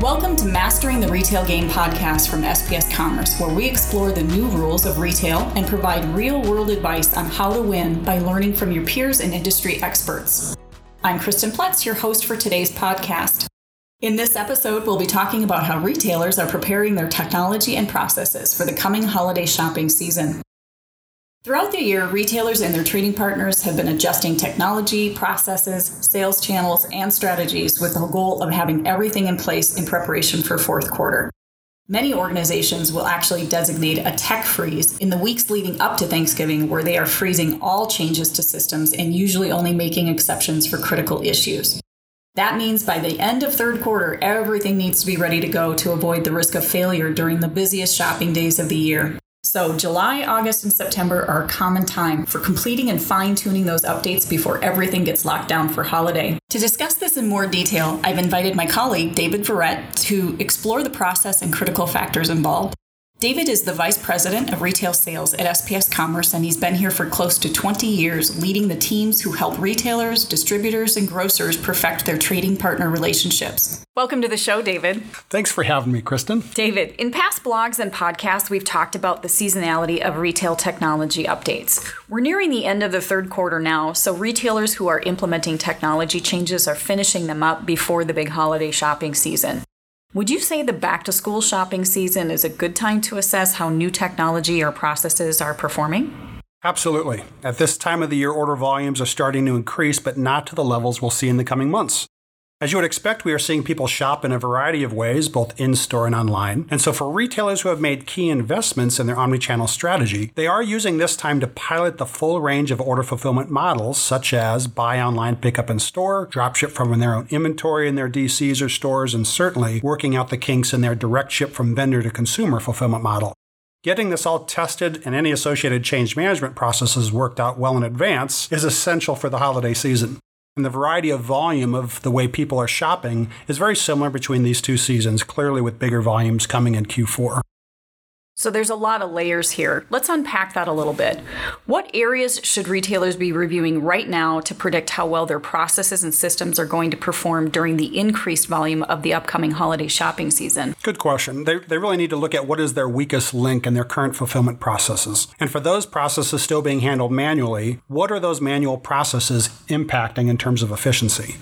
Welcome to Mastering the Retail Game podcast from SPS Commerce, where we explore the new rules of retail and provide real world advice on how to win by learning from your peers and industry experts. I'm Kristen Pletz, your host for today's podcast. In this episode, we'll be talking about how retailers are preparing their technology and processes for the coming holiday shopping season. Throughout the year, retailers and their trading partners have been adjusting technology, processes, sales channels, and strategies with the goal of having everything in place in preparation for fourth quarter. Many organizations will actually designate a tech freeze in the weeks leading up to Thanksgiving, where they are freezing all changes to systems and usually only making exceptions for critical issues. That means by the end of third quarter, everything needs to be ready to go to avoid the risk of failure during the busiest shopping days of the year. So, July, August, and September are a common time for completing and fine tuning those updates before everything gets locked down for holiday. To discuss this in more detail, I've invited my colleague, David Verrett, to explore the process and critical factors involved. David is the Vice President of Retail Sales at SPS Commerce, and he's been here for close to 20 years, leading the teams who help retailers, distributors, and grocers perfect their trading partner relationships. Welcome to the show, David. Thanks for having me, Kristen. David, in past blogs and podcasts, we've talked about the seasonality of retail technology updates. We're nearing the end of the third quarter now, so retailers who are implementing technology changes are finishing them up before the big holiday shopping season. Would you say the back to school shopping season is a good time to assess how new technology or processes are performing? Absolutely. At this time of the year, order volumes are starting to increase, but not to the levels we'll see in the coming months. As you would expect, we are seeing people shop in a variety of ways, both in store and online. And so, for retailers who have made key investments in their omnichannel strategy, they are using this time to pilot the full range of order fulfillment models, such as buy online, pick up in store, dropship from their own inventory in their DCs or stores, and certainly working out the kinks in their direct ship from vendor to consumer fulfillment model. Getting this all tested and any associated change management processes worked out well in advance is essential for the holiday season. And the variety of volume of the way people are shopping is very similar between these two seasons, clearly with bigger volumes coming in Q4. So there's a lot of layers here. Let's unpack that a little bit. What areas should retailers be reviewing right now to predict how well their processes and systems are going to perform during the increased volume of the upcoming holiday shopping season? Good question. They, they really need to look at what is their weakest link in their current fulfillment processes. And for those processes still being handled manually, what are those manual processes impacting in terms of efficiency?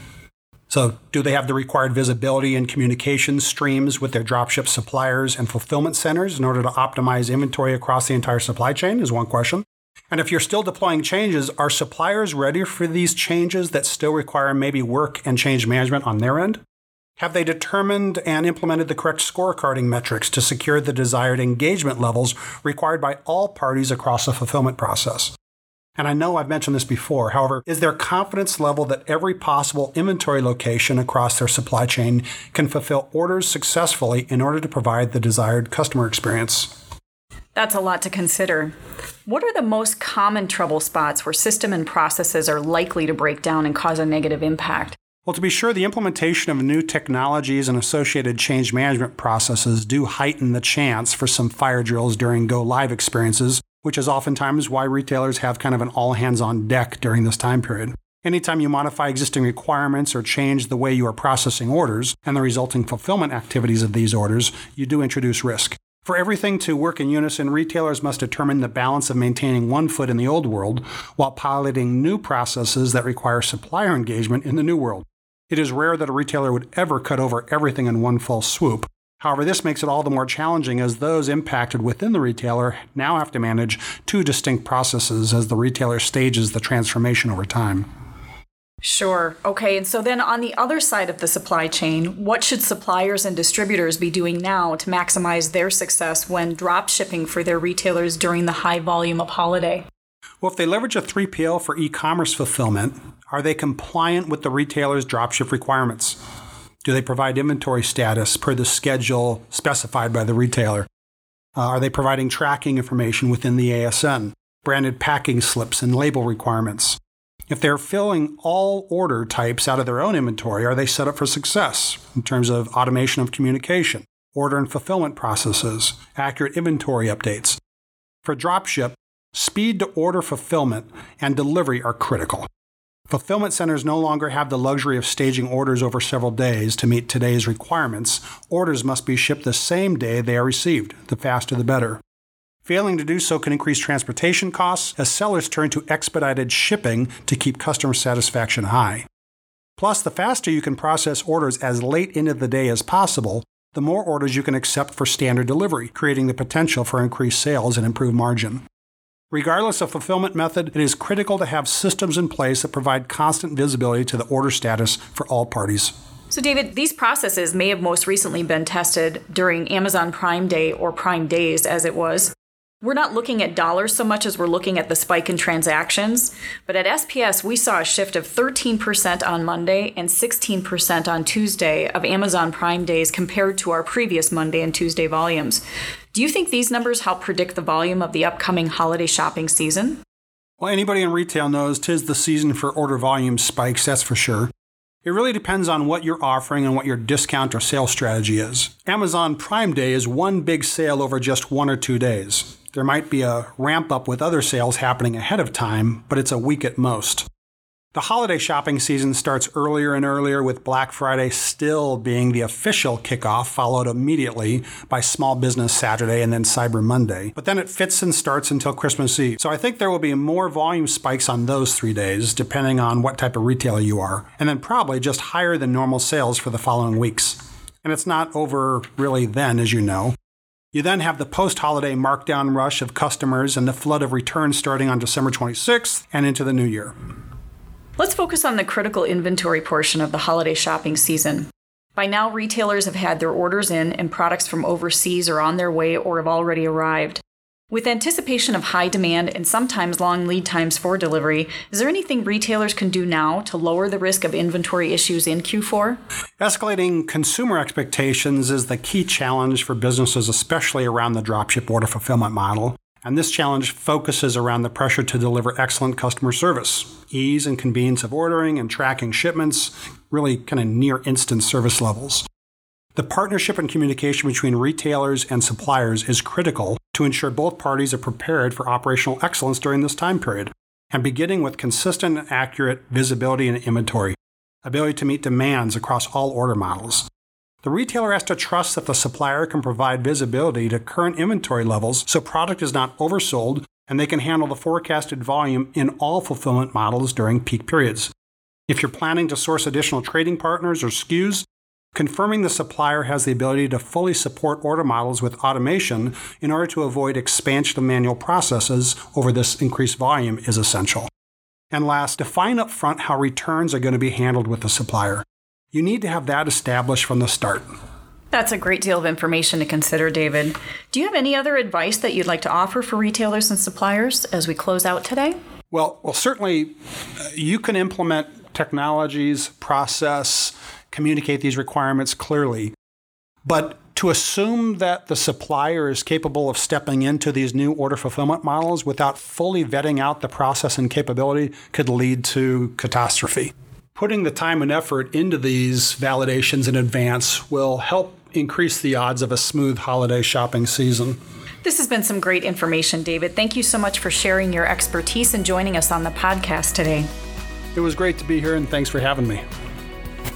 So, do they have the required visibility and communication streams with their dropship suppliers and fulfillment centers in order to optimize inventory across the entire supply chain? Is one question. And if you're still deploying changes, are suppliers ready for these changes that still require maybe work and change management on their end? Have they determined and implemented the correct scorecarding metrics to secure the desired engagement levels required by all parties across the fulfillment process? And I know I've mentioned this before. However, is their confidence level that every possible inventory location across their supply chain can fulfill orders successfully in order to provide the desired customer experience? That's a lot to consider. What are the most common trouble spots where system and processes are likely to break down and cause a negative impact? Well, to be sure, the implementation of new technologies and associated change management processes do heighten the chance for some fire drills during go live experiences which is oftentimes why retailers have kind of an all hands on deck during this time period. Anytime you modify existing requirements or change the way you are processing orders and the resulting fulfillment activities of these orders, you do introduce risk. For everything to work in unison, retailers must determine the balance of maintaining one foot in the old world while piloting new processes that require supplier engagement in the new world. It is rare that a retailer would ever cut over everything in one fell swoop, However, this makes it all the more challenging as those impacted within the retailer now have to manage two distinct processes as the retailer stages the transformation over time. Sure. Okay. And so then on the other side of the supply chain, what should suppliers and distributors be doing now to maximize their success when drop shipping for their retailers during the high volume of holiday? Well, if they leverage a 3PL for e commerce fulfillment, are they compliant with the retailer's dropship requirements? Do they provide inventory status per the schedule specified by the retailer? Uh, are they providing tracking information within the ASN, branded packing slips and label requirements? If they're filling all order types out of their own inventory, are they set up for success in terms of automation of communication, order and fulfillment processes, accurate inventory updates? For dropship, speed to order fulfillment and delivery are critical. Fulfillment centers no longer have the luxury of staging orders over several days to meet today's requirements. Orders must be shipped the same day they are received. The faster the better. Failing to do so can increase transportation costs as sellers turn to expedited shipping to keep customer satisfaction high. Plus, the faster you can process orders as late into the day as possible, the more orders you can accept for standard delivery, creating the potential for increased sales and improved margin. Regardless of fulfillment method, it is critical to have systems in place that provide constant visibility to the order status for all parties. So, David, these processes may have most recently been tested during Amazon Prime Day or Prime Days, as it was. We're not looking at dollars so much as we're looking at the spike in transactions. But at SPS, we saw a shift of 13% on Monday and 16% on Tuesday of Amazon Prime days compared to our previous Monday and Tuesday volumes. Do you think these numbers help predict the volume of the upcoming holiday shopping season? Well, anybody in retail knows tis the season for order volume spikes, that's for sure. It really depends on what you're offering and what your discount or sales strategy is. Amazon Prime Day is one big sale over just one or two days. There might be a ramp up with other sales happening ahead of time, but it's a week at most. The holiday shopping season starts earlier and earlier, with Black Friday still being the official kickoff, followed immediately by Small Business Saturday and then Cyber Monday. But then it fits and starts until Christmas Eve. So I think there will be more volume spikes on those three days, depending on what type of retailer you are, and then probably just higher than normal sales for the following weeks. And it's not over really then, as you know. You then have the post holiday markdown rush of customers and the flood of returns starting on December 26th and into the new year. Let's focus on the critical inventory portion of the holiday shopping season. By now, retailers have had their orders in, and products from overseas are on their way or have already arrived. With anticipation of high demand and sometimes long lead times for delivery, is there anything retailers can do now to lower the risk of inventory issues in Q4? Escalating consumer expectations is the key challenge for businesses, especially around the dropship order fulfillment model. And this challenge focuses around the pressure to deliver excellent customer service, ease and convenience of ordering and tracking shipments, really kind of near instant service levels. The partnership and communication between retailers and suppliers is critical to ensure both parties are prepared for operational excellence during this time period, and beginning with consistent and accurate visibility and inventory, ability to meet demands across all order models. The retailer has to trust that the supplier can provide visibility to current inventory levels so product is not oversold and they can handle the forecasted volume in all fulfillment models during peak periods. If you're planning to source additional trading partners or SKUs, Confirming the supplier has the ability to fully support order models with automation in order to avoid expansion of manual processes over this increased volume is essential. And last, define upfront how returns are going to be handled with the supplier. You need to have that established from the start. That's a great deal of information to consider, David. Do you have any other advice that you'd like to offer for retailers and suppliers as we close out today? Well, well certainly uh, you can implement technologies, process, communicate these requirements clearly. But to assume that the supplier is capable of stepping into these new order fulfillment models without fully vetting out the process and capability could lead to catastrophe. Putting the time and effort into these validations in advance will help increase the odds of a smooth holiday shopping season. This has been some great information, David. Thank you so much for sharing your expertise and joining us on the podcast today. It was great to be here, and thanks for having me.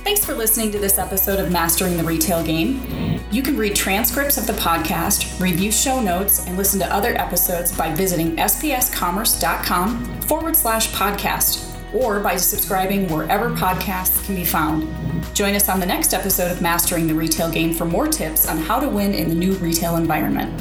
Thanks for listening to this episode of Mastering the Retail Game. You can read transcripts of the podcast, review show notes, and listen to other episodes by visiting spscommerce.com forward slash podcast or by subscribing wherever podcasts can be found. Join us on the next episode of Mastering the Retail Game for more tips on how to win in the new retail environment.